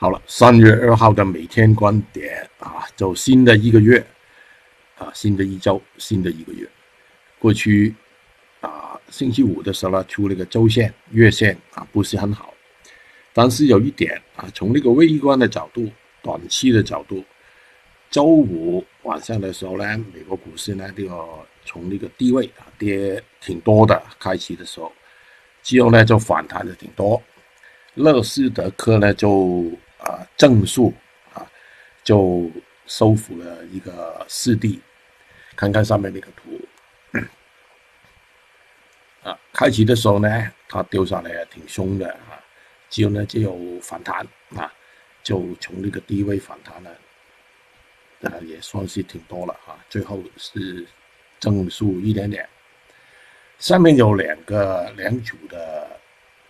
好了，三月二号的每天观点啊，就新的一个月啊，新的一周，新的一个月。过去啊，星期五的时候呢，出了个周线、月线啊，不是很好。但是有一点啊，从那个微观的角度、短期的角度，周五晚上的时候呢，美国股市呢，这个从那个低位啊跌挺多的，开启的时候，之后呢就反弹的挺多。乐视德科呢就。啊，正数啊，就收复了一个四地。看看上面那个图，啊，开启的时候呢，它丢下来挺凶的啊，之后呢就有反弹啊，就从那个低位反弹了，啊，也算是挺多了啊。最后是正数一点点，上面有两个两组的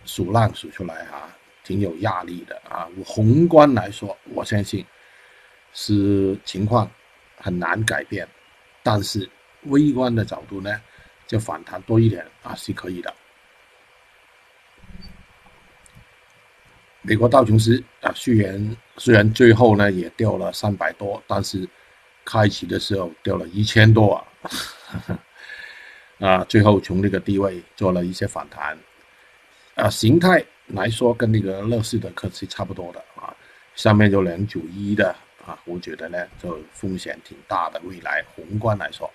数浪数出来哈。挺有压力的啊！宏观来说，我相信是情况很难改变，但是微观的角度呢，就反弹多一点啊是可以的。美国道琼斯啊，虽然虽然最后呢也掉了三百多，但是开启的时候掉了一千多啊，啊，最后从那个低位做了一些反弹啊，形态。来说跟那个乐视的科是差不多的啊，上面有两九一的啊，我觉得呢就风险挺大的。未来宏观来说，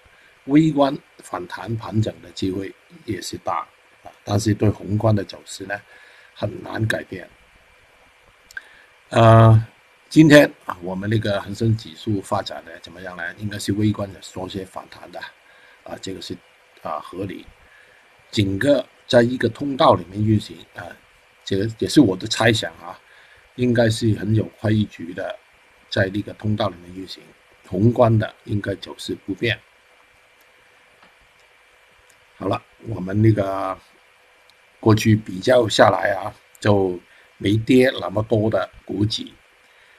微观反弹盘整的机会也是大啊，但是对宏观的走势呢很难改变。呃，今天啊，我们那个恒生指数发展的怎么样呢？应该是微观的做些反弹的啊，这个是啊合理，整个在一个通道里面运行啊。这个也是我的猜想啊，应该是很有规矩的，在那个通道里面运行，宏观的应该走势不变。好了，我们那个过去比较下来啊，就没跌那么多的股指。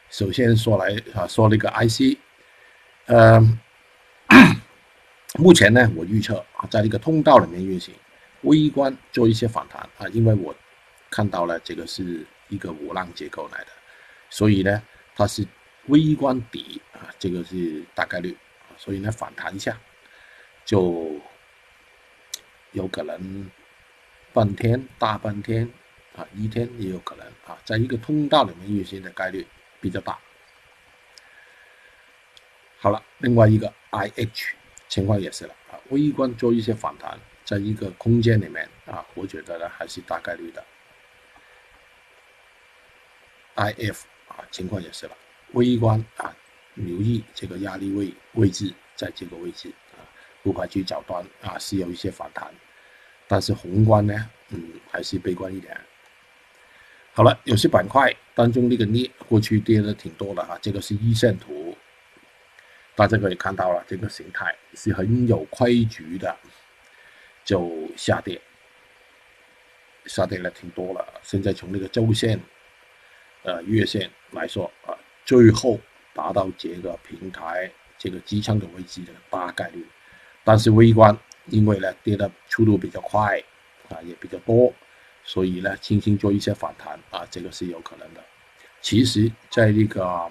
首先说来啊，说那个 IC，呃，目前呢，我预测啊，在那个通道里面运行，微观做一些反弹啊，因为我。看到了，这个是一个五浪结构来的，所以呢，它是微观底啊，这个是大概率，所以呢反弹一下，就有可能半天、大半天啊，一天也有可能啊，在一个通道里面运行的概率比较大。好了，另外一个 IH 情况也是了啊，微观做一些反弹，在一个空间里面啊，我觉得呢还是大概率的。I F 啊，情况也是了，微观啊，留意这个压力位位置，在这个位置啊，不排除角端啊是有一些反弹，但是宏观呢，嗯，还是悲观一点。好了，有些板块当中那个跌，过去跌的挺多的啊，这个是一线图，大家可以看到了，这个形态是很有规矩的，就下跌，下跌了挺多了，现在从那个周线。呃，月线来说啊，最后达到这个平台这个支撑的位置的大概率，但是微观因为呢跌的速度比较快啊，也比较多，所以呢轻轻做一些反弹啊，这个是有可能的。其实，在那个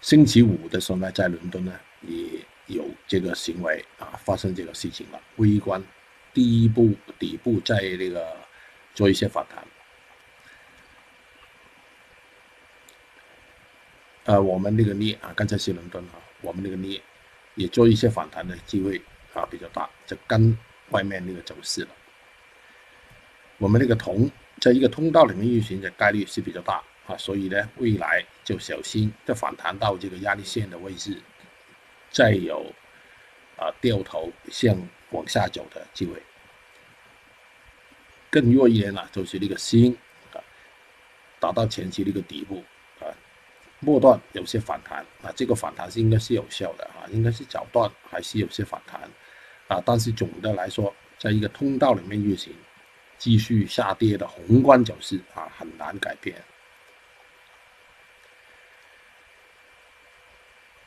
星期五的时候呢，在伦敦呢也有这个行为啊，发生这个事情了。微观第一步底部在那个做一些反弹。呃，我们那个镍啊，刚才是伦敦啊，我们那个镍也做一些反弹的机会啊比较大，就跟外面那个走势了。我们那个铜在一个通道里面运行的概率是比较大啊，所以呢，未来就小心再反弹到这个压力线的位置，再有啊掉头向往下走的机会。更弱一点了，就是那个锌啊，达到前期那个底部。末段有些反弹啊，这个反弹是应该是有效的啊，应该是早段还是有些反弹啊，但是总的来说，在一个通道里面运行，继续下跌的宏观走势啊很难改变。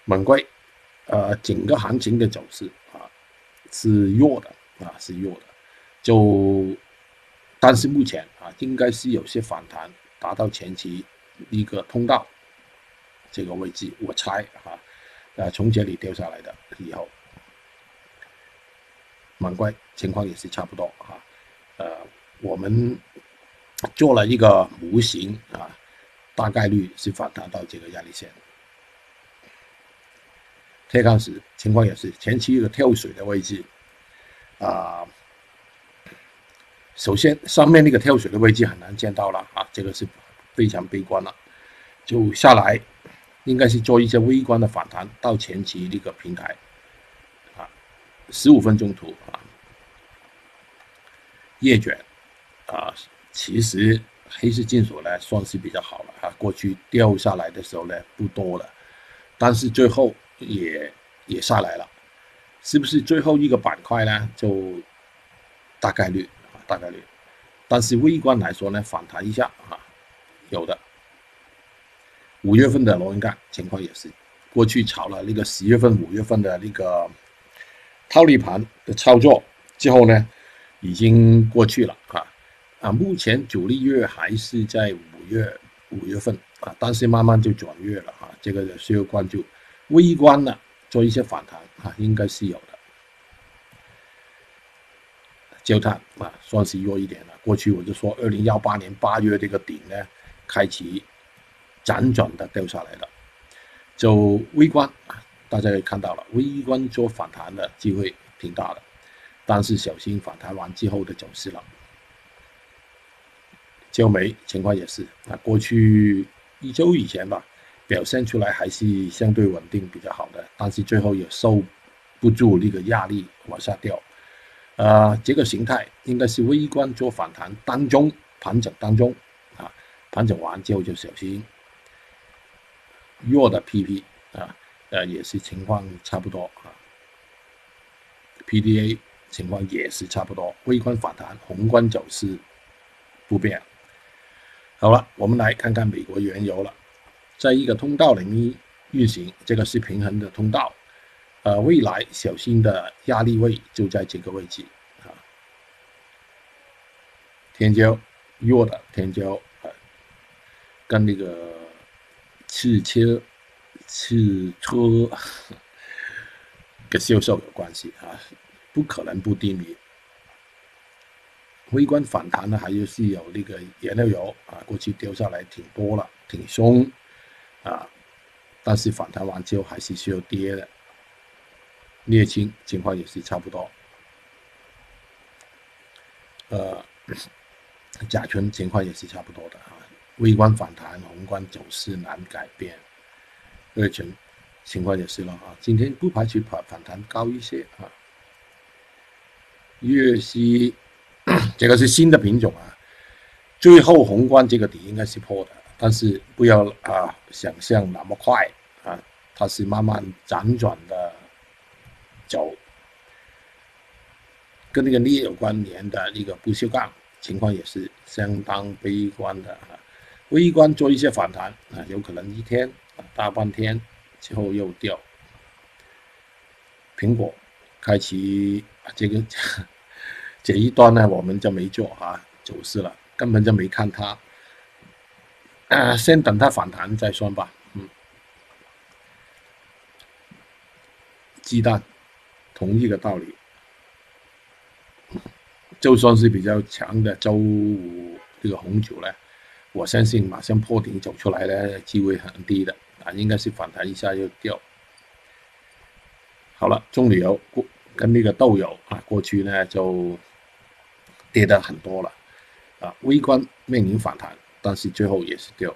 猛龟，呃，整个行情的走势啊是弱的啊是弱的，就但是目前啊应该是有些反弹，达到前期。一个通道这个位置，我猜啊，呃，从这里掉下来的以后，满怪情况也是差不多啊，呃，我们做了一个模型啊，大概率是反弹到这个压力线。铁矿石情况也是前期一个跳水的位置，啊，首先上面那个跳水的位置很难见到了啊，这个是非常悲观了，就下来应该是做一些微观的反弹到前期那个平台，啊，十五分钟图啊，夜卷啊，其实黑色金属呢算是比较好了啊，过去掉下来的时候呢不多了，但是最后。也也下来了，是不是最后一个板块呢？就大概率啊，大概率。但是微观来说呢，反弹一下啊，有的。五月份的螺纹钢情况也是，过去炒了那个十月份、五月份的那个套利盘的操作之后呢，已经过去了啊啊，目前主力月还是在五月五月份啊，但是慢慢就转月了啊，这个需要关注。微观的做一些反弹啊，应该是有的。焦炭啊，算是弱一点了。过去我就说，二零幺八年八月这个顶呢，开启辗转的掉下来了。就微观，大家也看到了，微观做反弹的机会挺大的，但是小心反弹完之后的走势了。焦煤情况也是啊，过去一周以前吧。表现出来还是相对稳定比较好的，但是最后也受不住那个压力往下掉。呃，这个形态应该是微观做反弹当中盘整当中啊，盘整完之后就小心弱的 PP 啊，呃也是情况差不多啊。PDA 情况也是差不多，微观反弹，宏观走势不变。好了，我们来看看美国原油了。在一个通道里面运行，这个是平衡的通道，呃，未来小心的压力位就在这个位置啊。天胶弱的天胶啊，跟那个汽车汽车跟销售有关系啊，不可能不低迷。微观反弹呢，还有是有那个燃料油啊，过去掉下来挺多了，挺凶。啊，但是反弹完之后还是需要跌的。镍氢情况也是差不多。呃，甲醇情况也是差不多的啊。微观反弹，宏观走势难改变。二醇情况也是了啊。今天不排除反反弹高一些啊。粤西 这个是新的品种啊，最后宏观这个底应该是破的。但是不要啊，想象那么快啊，它是慢慢辗转的走，跟那个镍有关联的一个不锈钢情况也是相当悲观的。微观做一些反弹啊，有可能一天大半天之后又掉。苹果开启这个 这一段呢，我们就没做啊走势了，根本就没看它。呃，先等它反弹再说吧。嗯，鸡蛋，同一个道理，就算是比较强的周五这个红酒呢，我相信马上破顶走出来的机会很低的啊，应该是反弹一下又掉。好了，棕榈油过跟那个豆油啊，过去呢就跌的很多了啊，微观面临反弹。但是最后也是掉，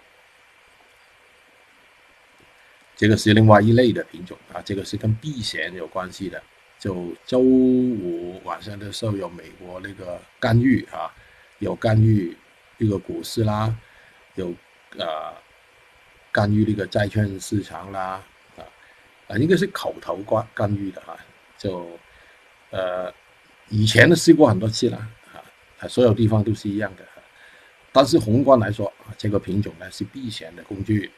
这个是另外一类的品种啊，这个是跟避险有关系的。就周五晚上的时候有美国那个干预啊，有干预这个股市啦，有呃干预这个债券市场啦啊啊，应该是口头干干预的啊，就呃以前都试过很多次了啊，所有地方都是一样的。但是宏观来说啊，这个品种呢是避险的工具，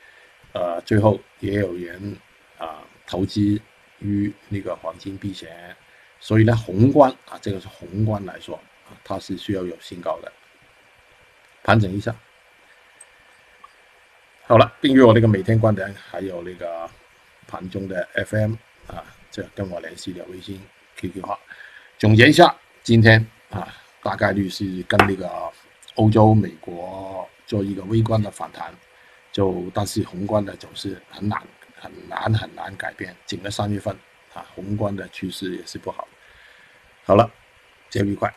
呃，最后也有人啊投资于那个黄金避险，所以呢，宏观啊，这个是宏观来说，它是需要有新高的，盘整一下。好了，订阅我那个每天观点，还有那个盘中的 FM 啊，这跟我联系的微信、QQ 号。总结一下，今天啊，大概率是跟那个欧洲、美国做一个微观的反弹，就但是宏观的走势很难、很难、很难改变。整个三月份啊，宏观的趋势也是不好。好了，节日愉快。